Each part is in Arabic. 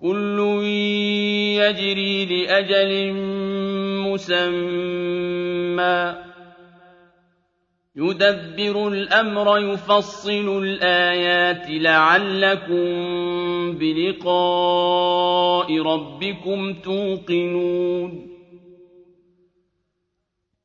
كل يجري لأجل مسمى. يدبر الأمر يفصل الآيات لعلكم بلقاء ربكم توقنون.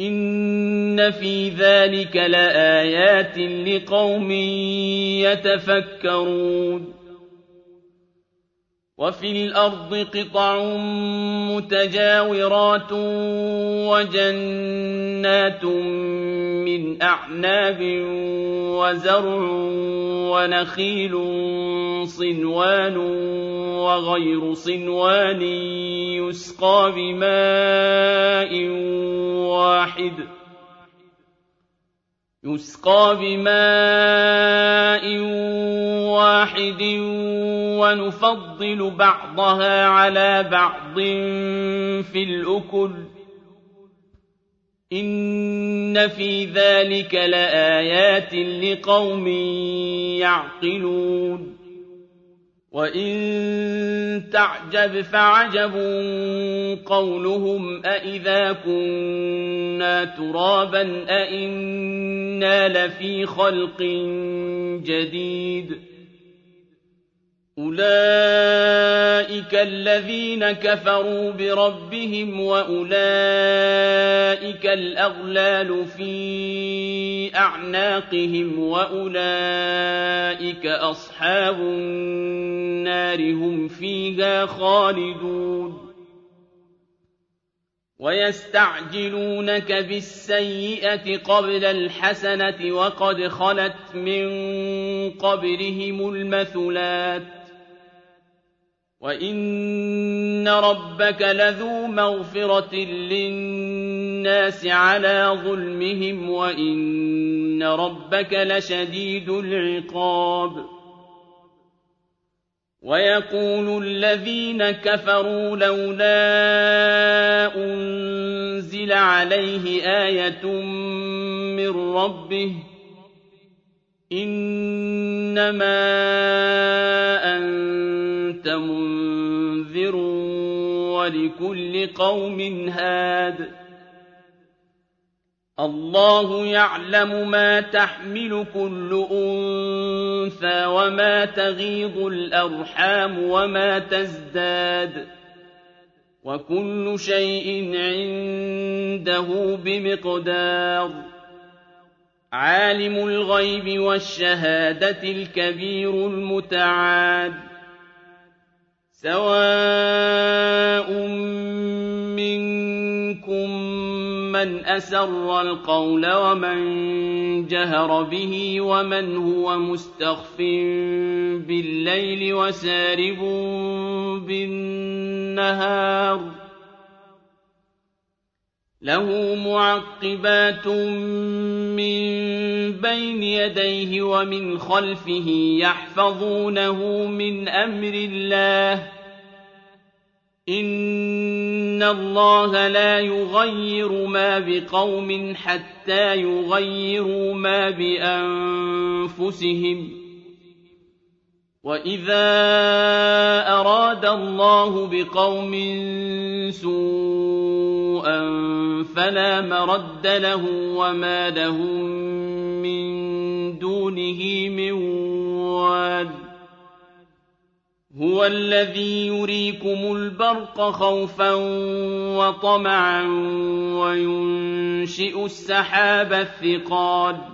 إن في ذلك لآيات لقوم يتفكرون وفي الأرض قطع متجاورات وجنات من أعناب وزرع ونخيل صنوان وغير صنوان يسقى بماء واحد يسقى بماء واحد ونفضل بعضها على بعض في الأكل إن في ذلك لآيات لقوم يعقلون وإن تعجب فعجب قولهم أإذا كنا ترابا أإنا لفي خلق جديد أولئك الذين كفروا بربهم وأولئك الأغلال في أعناقهم وأولئك أصحاب النار هم فيها خالدون ويستعجلونك بالسيئة قبل الحسنة وقد خلت من قبلهم المثلات وإن ربك لذو مغفرة للناس على ظلمهم وإن ربك لشديد العقاب ويقول الذين كفروا لولا أنزل عليه آية من ربه إنما أنت منذر ولكل قوم هاد. الله يعلم ما تحمل كل أنثى وما تغيض الأرحام وما تزداد. وكل شيء عنده بمقدار. عالم الغيب والشهادة الكبير المتعاد سواء منكم من أسر القول ومن جهر به ومن هو مستخف بالليل وسارب بالنهار له معقبات من بين يديه ومن خلفه يحفظونه من أمر الله إن الله لا يغير ما بقوم حتى يغيروا ما بأنفسهم وَإِذَا أَرَادَ اللَّهُ بِقَوْمٍ سُوءًا فَلَا مَرَدَّ لَهُ وَمَا لَهُم مِّن دُونِهِ مِن وَالٍ هُوَ الَّذِي يُرِيكُمُ الْبَرْقَ خَوْفًا وَطَمَعًا وَيُنشِئُ السَّحَابَ الثِّقَالَ.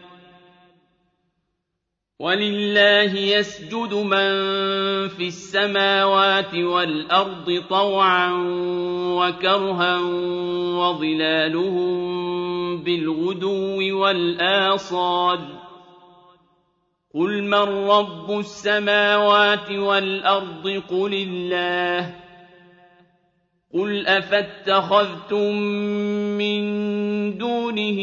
وَلِلَّهِ يَسْجُدُ مَن فِي السَّمَاوَاتِ وَالْأَرْضِ طَوْعًا وَكَرْهًا وَظِلَالُهُم بِالْغُدُوِّ وَالْآصَالِ ۩ قُلْ مَن رَّبُّ السَّمَاوَاتِ وَالْأَرْضِ؟ قُلِ اللَّهُ ۚ. قُلْ أَفَاتَّخَذْتُم مِّن دُونِهِ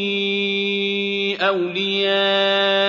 أَوْلِيَاءَ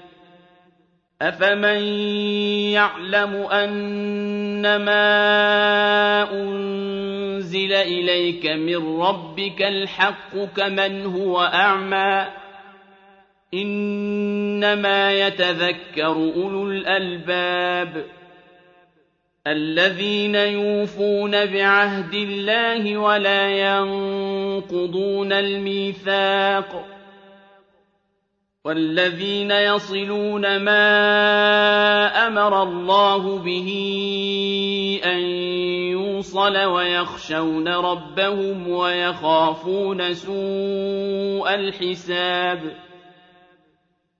أَفَمَن يَعْلَمُ أَنَّمَا أُنزِلَ إِلَيْكَ مِن رَّبِّكَ الْحَقُّ كَمَنْ هُوَ أَعْمَىٰ ۚ إِنَّمَا يَتَذَكَّرُ أُولُو الْأَلْبَابِ الَّذِينَ يُوفُونَ بِعَهْدِ اللَّهِ وَلَا يَنقُضُونَ الْمِيثَاقَ وَالَّذِينَ يَصِلُونَ مَا أَمَرَ اللَّهُ بِهِ أَن يُوصَلَ وَيَخْشَوْنَ رَبَّهُمْ وَيَخَافُونَ سُوءَ الْحِسَابِ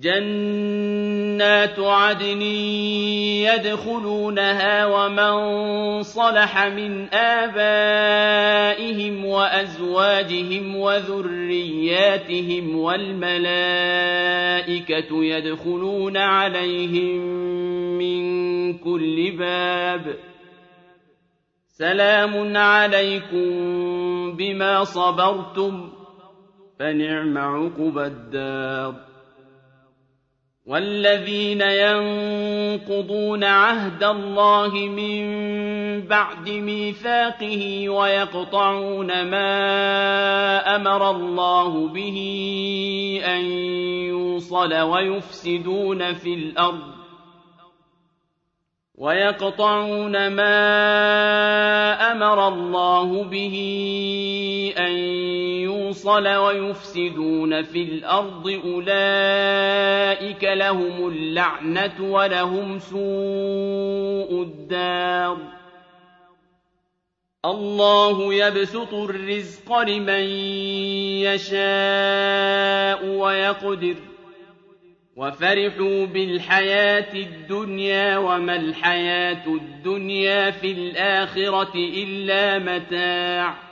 جنات عدن يدخلونها ومن صلح من آبائهم وأزواجهم وذرياتهم والملائكة يدخلون عليهم من كل باب. سلام عليكم بما صبرتم فنعم عقبى الدار. والذين ينقضون عهد الله من بعد ميثاقه ويقطعون ما أمر الله به أن يوصل ويفسدون في الأرض ويقطعون ما أمر الله به أن يوصل ويفسدون في الأرض اولئك لهم اللعنه ولهم سوء الدار الله يبسط الرزق لمن يشاء ويقدر وفرحوا بالحياة الدنيا وما الحياة الدنيا في الآخرة إلا متاع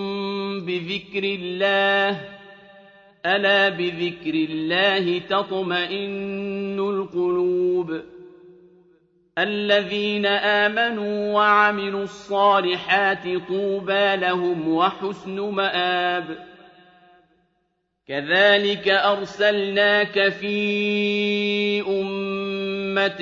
بذكر الله؟ ألا بذكر الله تطمئن القلوب؟ الذين آمنوا وعملوا الصالحات طوبى لهم وحسن مآب. كذلك أرسلناك في أمة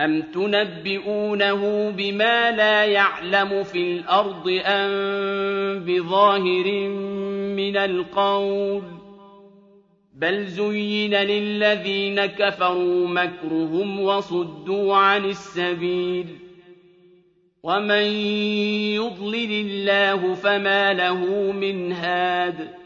أم تنبئونه بما لا يعلم في الأرض أم بظاهر من القول بل زين للذين كفروا مكرهم وصدوا عن السبيل ومن يضلل الله فما له من هاد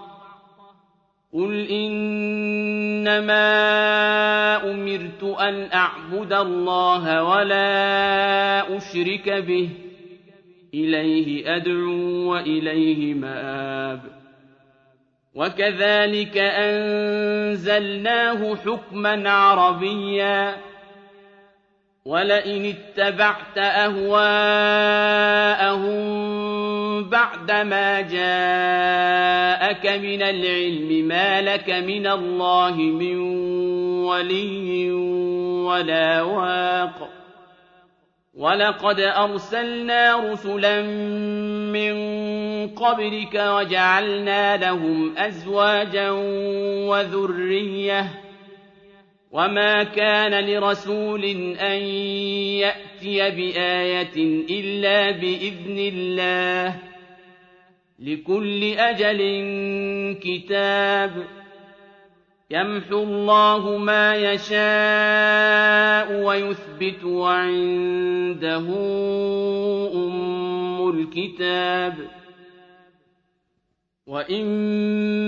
قل إنما أمرت أن أعبد الله ولا أشرك به إليه أدعو وإليه مآب وكذلك أنزلناه حكما عربيا ولئن اتبعت أهواءهم بعدما جاءك من العلم ما لك من الله من ولي ولا واق ولقد أرسلنا رسلا من قبلك وجعلنا لهم أزواجا وذرية وما كان لرسول أن يأتي بآية إلا بإذن الله لكل أجل كتاب يمحو الله ما يشاء ويثبت وعنده أم الكتاب وإما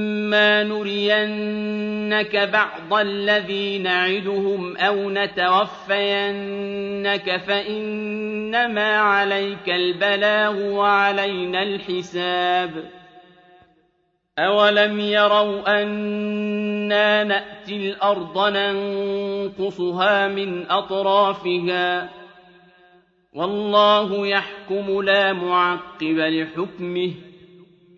نرينك بعض الذي نعدهم أو نتوفينك فإنما عليك البلاغ وعلينا الحساب أولم يروا أنا نأتي الأرض ننقصها من أطرافها والله يحكم لا معقب لحكمه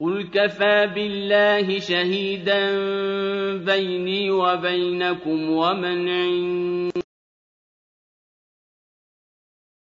قل كفى بالله شهيدا بيني وبينكم ومن عند